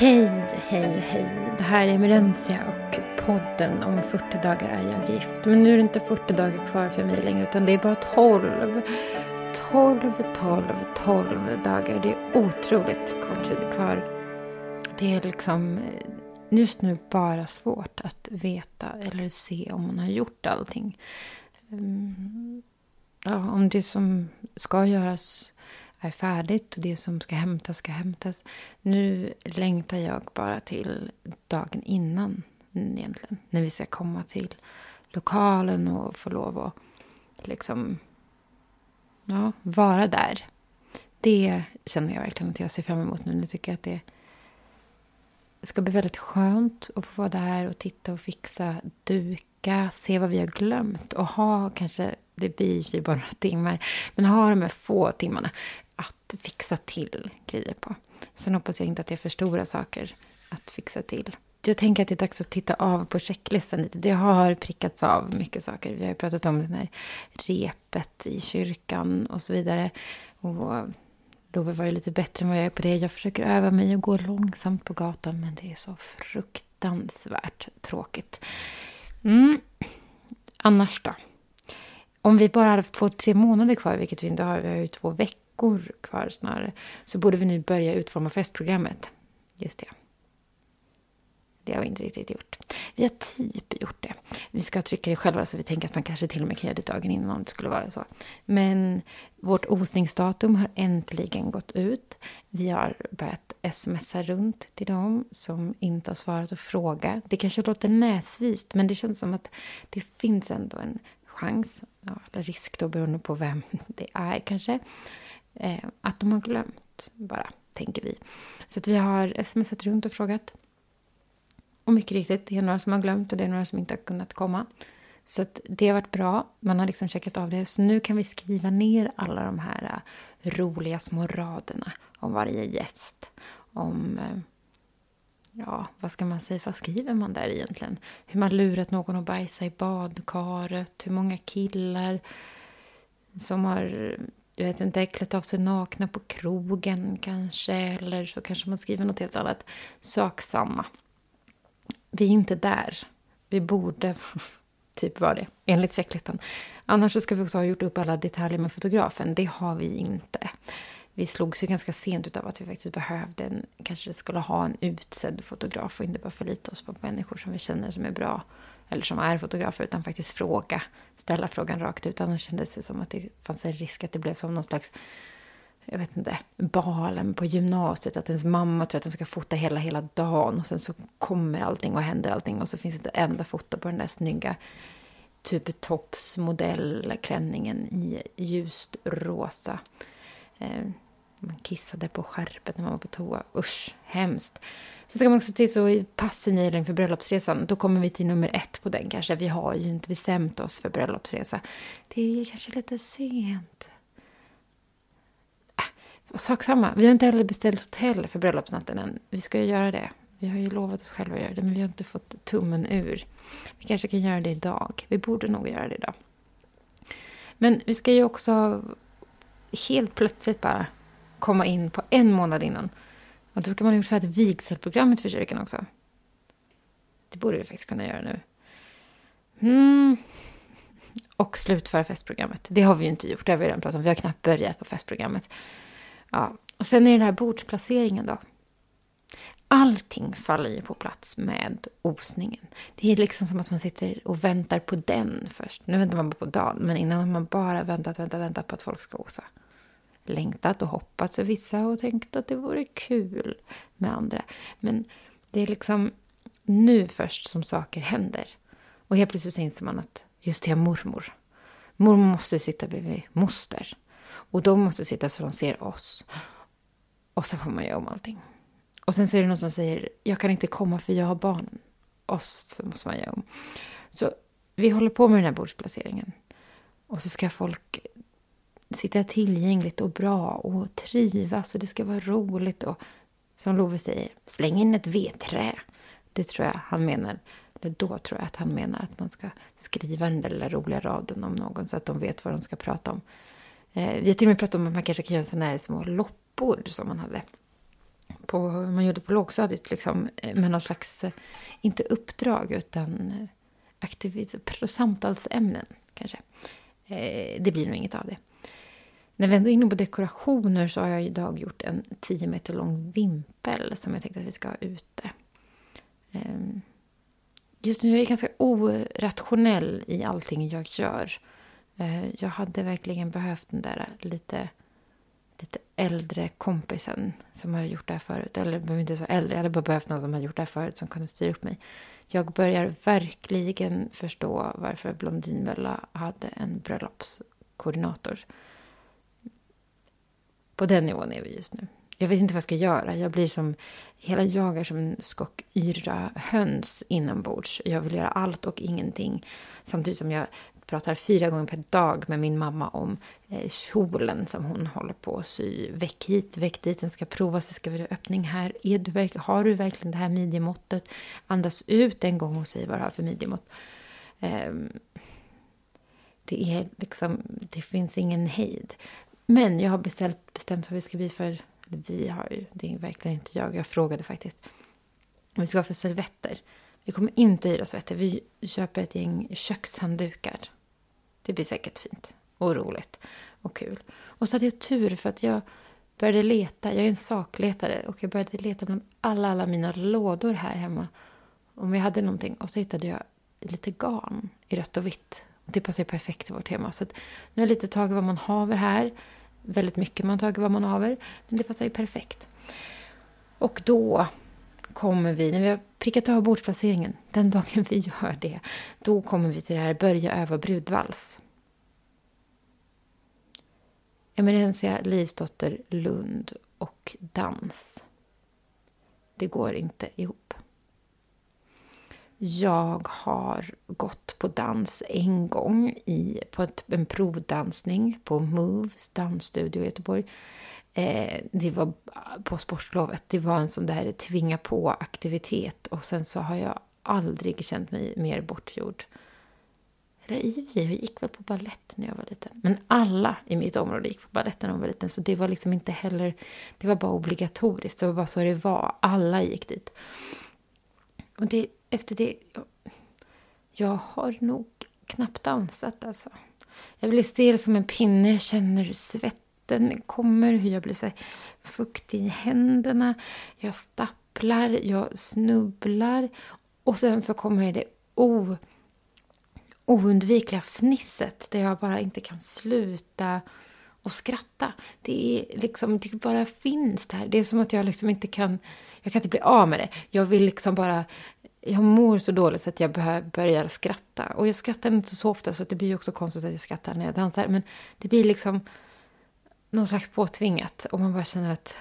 Hej, hej, hej. Det här är Emerentia och podden om 40 dagar är jag gift. Men nu är det inte 40 dagar kvar för mig längre utan det är bara 12. 12, 12, 12 dagar. Det är otroligt kort tid kvar. Det är liksom eh, just nu bara svårt att veta eller se om man har gjort allting. Mm, Ja, om det som ska göras är färdigt och det som ska hämtas ska hämtas. Nu längtar jag bara till dagen innan mm, egentligen. När vi ska komma till lokalen och få lov att liksom ja, vara där. Det känner jag verkligen att jag ser fram emot nu. Nu tycker jag att det ska bli väldigt skönt att få vara där och titta och fixa, duka, se vad vi har glömt och ha kanske, det blir ju bara några timmar, men ha de här få timmarna att fixa till grejer på. Sen hoppas jag inte att det är för stora saker att fixa till. Jag tänker att det är dags att titta av på checklistan lite. Det har prickats av mycket saker. Vi har ju pratat om det här repet i kyrkan och så vidare. Och Love var ju lite bättre än vad jag är på det. Jag försöker öva mig och gå långsamt på gatan, men det är så fruktansvärt tråkigt. Mm. Annars då? Om vi bara hade haft två, tre månader kvar, vilket vi inte har, vi har ju två veckor kvar snarare, så borde vi nu börja utforma festprogrammet. Just det. Det har vi inte riktigt gjort. Vi har typ gjort det. Vi ska trycka det själva så vi tänker att man kanske till och med kan göra det dagen innan om det skulle vara så. Men vårt osningsdatum har äntligen gått ut. Vi har börjat smsa runt till dem som inte har svarat och fråga. Det kanske låter näsvist men det känns som att det finns ändå en chans, ja, eller risk då beroende på vem det är kanske, eh, att de har glömt bara, tänker vi. Så att vi har smsat runt och frågat. Och mycket riktigt, det är några som har glömt och det är några som inte har kunnat komma. Så att det har varit bra. Man har liksom checkat av det. Så nu kan vi skriva ner alla de här uh, roliga små raderna om varje gäst. Om, uh, ja, vad ska man säga, vad skriver man där egentligen? Hur man lurat någon att bajsa i badkaret, hur många killar som har, jag vet inte, klätt av sig nakna på krogen kanske. Eller så kanske man skriver något helt annat. Sak samma vi är inte där. Vi borde typ vara det, enligt checklistan. Annars så ska vi också ha gjort upp alla detaljer med fotografen. Det har vi inte. Vi slogs ju ganska sent av att vi faktiskt behövde en, kanske skulle ha en utsedd fotograf och inte bara förlita oss på människor som vi känner som är bra eller som är fotografer, utan faktiskt fråga, ställa frågan rakt ut. Annars kändes det som att det fanns en risk att det blev som någon slags jag vet inte, balen på gymnasiet. Att ens mamma tror att den ska fota hela, hela dagen. Och sen så kommer allting och händer allting. Och så finns det inte enda foto på den där snygga typ topsmodellklänningen i ljust rosa. Eh, man kissade på skärpet när man var på toa. Usch, hemskt. Sen ska man också titta så i passen för bröllopsresan. Då kommer vi till nummer ett på den kanske. Vi har ju inte bestämt oss för bröllopsresa. Det är kanske lite sent. Ah, sak samma. Vi har inte heller beställt hotell för bröllopsnatten än. Vi ska ju göra det. Vi har ju lovat oss själva att göra det, men vi har inte fått tummen ur. Vi kanske kan göra det idag. Vi borde nog göra det idag. Men vi ska ju också helt plötsligt bara komma in på en månad innan. Och då ska man ha gjort färdigt vigselprogrammet för kyrkan också. Det borde vi faktiskt kunna göra nu. Mm. och slutföra festprogrammet. Det har vi ju inte gjort, det har vi redan pratat om. Vi har knappt börjat på festprogrammet. Ja. Och sen är det den här bordsplaceringen då. Allting faller ju på plats med osningen. Det är liksom som att man sitter och väntar på den först. Nu väntar man bara på dagen, men innan har man bara väntat, väntat, väntat på att folk ska osa. Längtat och hoppats för vissa och tänkt att det vore kul med andra. Men det är liksom nu först som saker händer. Och helt plötsligt så inser man att just det, mormor. Mormor måste sitta bredvid moster. Och de måste sitta så de ser oss. Och så får man göra om allting. Och sen så är det någon som säger, jag kan inte komma för jag har barnen. Och så måste man göra om. Så vi håller på med den här bordsplaceringen. Och så ska folk sitta tillgängligt och bra och trivas och det ska vara roligt. Och som Love säger, släng in ett vedträ. Det tror jag han menar. Eller då tror jag att han menar att man ska skriva den där lilla roliga raden om någon så att de vet vad de ska prata om. Eh, vi har till och med pratat om att man kanske kan göra sådana här små loppor som man hade på, man gjorde på lågstadiet, liksom, eh, med någon slags, eh, inte uppdrag, utan eh, aktivit, samtalsämnen kanske. Det blir nog inget av det. När vi ändå är inne på dekorationer så har jag idag gjort en 10 meter lång vimpel som jag tänkte att vi ska ha ute. Ehm, just nu är jag ganska orationell i allting jag gör. Eh, jag hade verkligen behövt den där lite lite äldre kompisen som har gjort det här förut. Eller inte så äldre, jag hade bara behövt någon som har gjort det här förut som kunde styra upp mig. Jag börjar verkligen förstå varför Blondinbella hade en bröllopskoordinator. På den nivån är vi just nu. Jag vet inte vad jag ska göra. Jag blir som, hela jag är som en skock yra höns inombords. Jag vill göra allt och ingenting. Samtidigt som jag pratar fyra gånger per dag med min mamma om eh, kjolen som hon håller på att sy. Väck hit, väck dit, den ska provas, det ska vara öppning här. Är du, har du verkligen det här midjemåttet? Andas ut en gång och säg vad du har för midjemått. Ehm, det är liksom, det finns ingen hejd. Men jag har beställt, bestämt vad vi ska bli för, vi har ju, det är verkligen inte jag, jag frågade faktiskt. Vi ska ha för servetter. Vi kommer inte hyra servetter, vi köper ett gäng kökshanddukar. Det blir säkert fint och roligt och kul. Och så hade jag tur för att jag började leta. Jag är en sakletare och jag började leta bland alla, alla mina lådor här hemma. Om jag hade någonting. Och så hittade jag lite garn i rött och vitt. Och det passar ju perfekt till vårt tema. Så nu har jag lite tagit vad man haver här. Väldigt mycket man tagit vad man haver. Men det passar ju perfekt. Och då kommer vi, när vi har prickat av bordsplaceringen, den dagen vi gör det, då kommer vi till det här börja öva brudvals. Emerencia Livsdotter Lund och dans. Det går inte ihop. Jag har gått på dans en gång i, på ett, en provdansning på Moves dansstudio i Göteborg. Eh, det var på sportlovet. Det var en sån där tvinga på-aktivitet och sen så har jag aldrig känt mig mer bortgjord. Eller i och jag gick väl på ballett när jag var liten. Men alla i mitt område gick på ballett när de var liten. Så det var liksom inte heller, det var bara obligatoriskt. Det var bara så det var. Alla gick dit. Och det, efter det, jag, jag har nog knappt dansat alltså. Jag blir stel som en pinne, jag känner hur svetten kommer, hur jag blir så fuktig i händerna. Jag stapplar, jag snubblar och sen så kommer det o, oundvikliga fnisset där jag bara inte kan sluta och skratta. Det är liksom, det bara finns där. Det är som att jag liksom inte kan, jag kan inte bli av med det. Jag vill liksom bara, jag mår så dåligt att jag börjar skratta. Och jag skrattar inte så ofta så det blir också konstigt att jag skrattar när jag dansar. Men det blir liksom, någon slags påtvingat och man bara känner att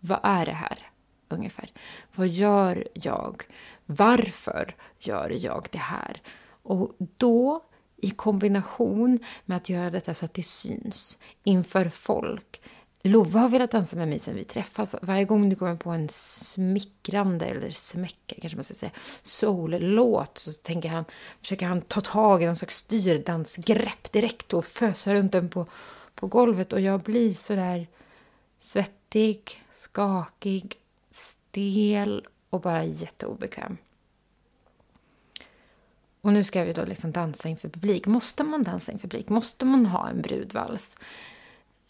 vad är det här ungefär? Vad gör jag? Varför gör jag det här? Och då i kombination med att göra detta så att det syns inför folk. Love har velat dansa med mig sen vi träffas. Varje gång du kommer på en smickrande, eller smäcka kanske man ska säga, soul-låt så tänker han, försöker han ta tag i någon slags styrdansgrepp direkt och fösa runt den på på golvet och jag blir sådär svettig, skakig, stel och bara jätteobekväm. Och nu ska vi då liksom dansa inför publik. Måste man dansa inför publik? Måste man ha en brudvals?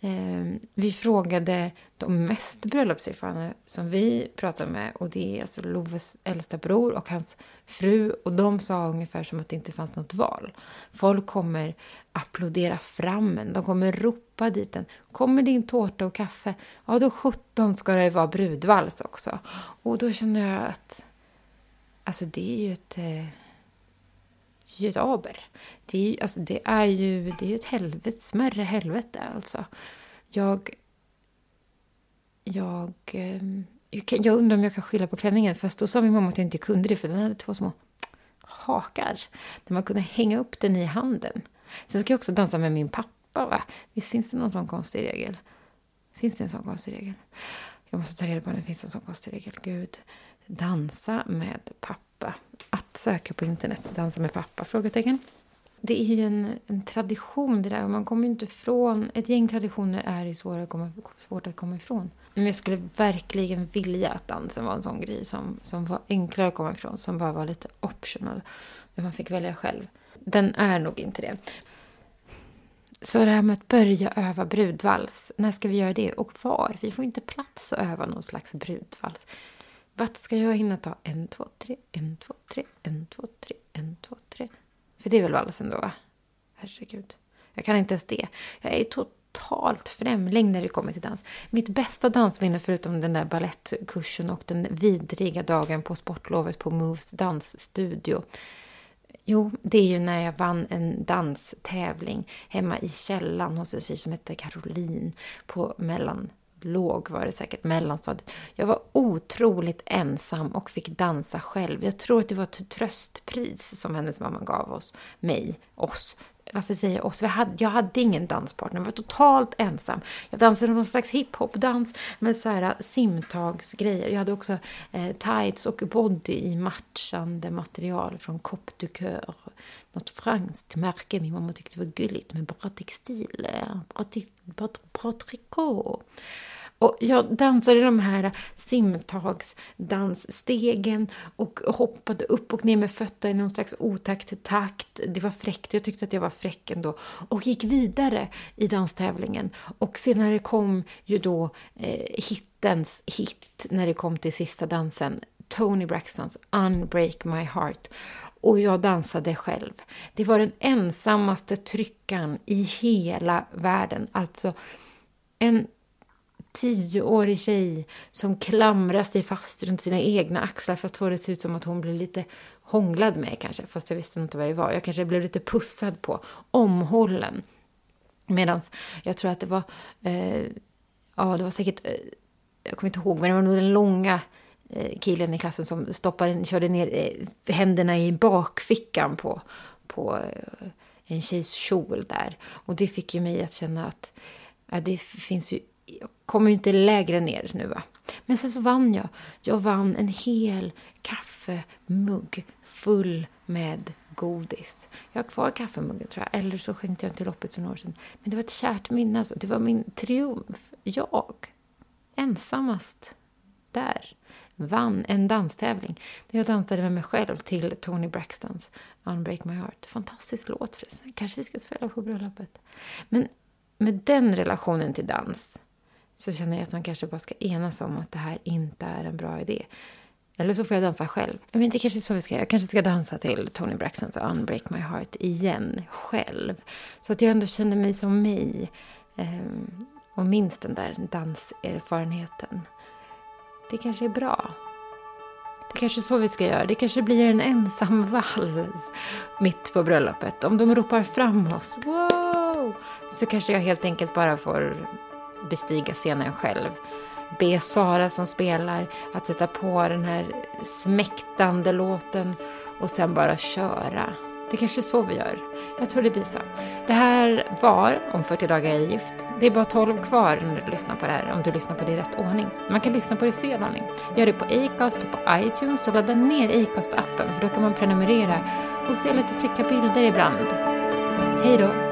Eh, vi frågade de mest bröllopserfarna som vi pratade med och det är alltså Loves äldsta bror och hans fru och de sa ungefär som att det inte fanns något val. Folk kommer applådera fram en, de kommer ropa dit en. Kommer din tårta och kaffe? Ja, då 17 ska det vara brudvals också. Och då känner jag att alltså det är ju ett eh, ju ett aber. Det är, ju, alltså, det är ju det är ju ett helvete, smärre helvete alltså. Jag... Jag... Ehm, jag undrar om jag kan skylla på klänningen. Fast då sa min mamma att jag inte kunde det för den hade två små hakar. Där man kunde hänga upp den i handen. Sen ska jag också dansa med min pappa va? Visst finns det någon sån konstig regel? Finns det en sån konstig regel? Jag måste ta reda på om det finns en sån konstig regel. Gud. Dansa med pappa. Att söka på internet. Dansa med pappa? Frågetecken. Det är ju en, en tradition det där. Man kommer inte ifrån... Ett gäng traditioner är ju svårt att komma, svårt att komma ifrån. Men jag skulle verkligen vilja att dansen var en sån grej som, som var enklare att komma ifrån. Som bara var lite optional. Där man fick välja själv. Den är nog inte det. Så det här med att börja öva brudvals. När ska vi göra det och var? Vi får inte plats att öva någon slags brudvals. Vart ska jag hinna ta en, två, tre, en, två, tre, en, två, tre, en, två, tre? För det är väl valsen då, va? Herregud. Jag kan inte ens det. Jag är totalt främling när det kommer till dans. Mitt bästa dansminne, förutom den där ballettkursen och den vidriga dagen på sportlovet på Moves dansstudio. Jo, det är ju när jag vann en danstävling hemma i källan hos en tjej som hette Caroline på mellan låg var det säkert, mellanstadiet. Jag var otroligt ensam och fick dansa själv. Jag tror att det var ett tröstpris som hennes mamma gav oss, mig, oss. Varför säger jag oss? Jag hade, jag hade ingen danspartner, jag var totalt ensam. Jag dansade någon slags hiphop-dans med så här äh, simtagsgrejer. Jag hade också eh, tights och body i matchande material från Cop du Coeur. Något franskt märke. Min mamma tyckte var gulligt med bra textil, äh, bra, bra, bra trikå. Och jag dansade de här simtagsdansstegen och hoppade upp och ner med fötterna i någon slags otakt takt. Det var fräckt, jag tyckte att jag var fräck ändå. Och gick vidare i danstävlingen. Och senare kom ju då eh, hittens hit när det kom till sista dansen. Tony Braxtons Unbreak My Heart. Och jag dansade själv. Det var den ensammaste tryckan i hela världen. Alltså en tioårig tjej som klamrar sig fast runt sina egna axlar för att få det se ut som att hon blir lite hånglad med kanske, fast jag visste inte vad det var. Jag kanske blev lite pussad på, omhållen. Medan jag tror att det var, eh, ja det var säkert, eh, jag kommer inte ihåg, men det var nog den långa eh, killen i klassen som stoppade, körde ner eh, händerna i bakfickan på, på eh, en tjejs kjol där. Och det fick ju mig att känna att ja, det finns ju jag kommer ju inte lägre ner nu va. Men sen så vann jag. Jag vann en hel kaffemugg full med godis. Jag har kvar kaffemuggen tror jag, eller så skänkte jag till loppet för några år sedan. Men det var ett kärt minne alltså. Det var min triumf. Jag, ensammast där, vann en danstävling. Där jag dansade med mig själv till Tony Braxtons Unbreak My Heart. Fantastisk låt förresten. Kanske vi ska spela på bröllopet. Men med den relationen till dans så känner jag att man kanske bara ska enas om att det här inte är en bra idé. Eller så får jag dansa själv. Men det kanske är så vi ska Jag kanske ska dansa till Tony Braxtons Unbreak My Heart igen, själv. Så att jag ändå känner mig som mig. Ehm, och minns den där danserfarenheten. Det kanske är bra. Det kanske är så vi ska göra. Det kanske blir en ensam vals mitt på bröllopet. Om de ropar fram oss, wow! Så kanske jag helt enkelt bara får bestiga scenen själv. Be Sara som spelar att sätta på den här smäktande låten och sen bara köra. Det är kanske är så vi gör. Jag tror det blir så. Det här var Om 40 dagar är gift. Det är bara 12 kvar när du lyssnar på det här, om du lyssnar på det i rätt ordning. Man kan lyssna på det i fel ordning. Gör det på Acast och på iTunes och ladda ner Acast-appen för då kan man prenumerera och se lite fräcka bilder ibland. Hej då!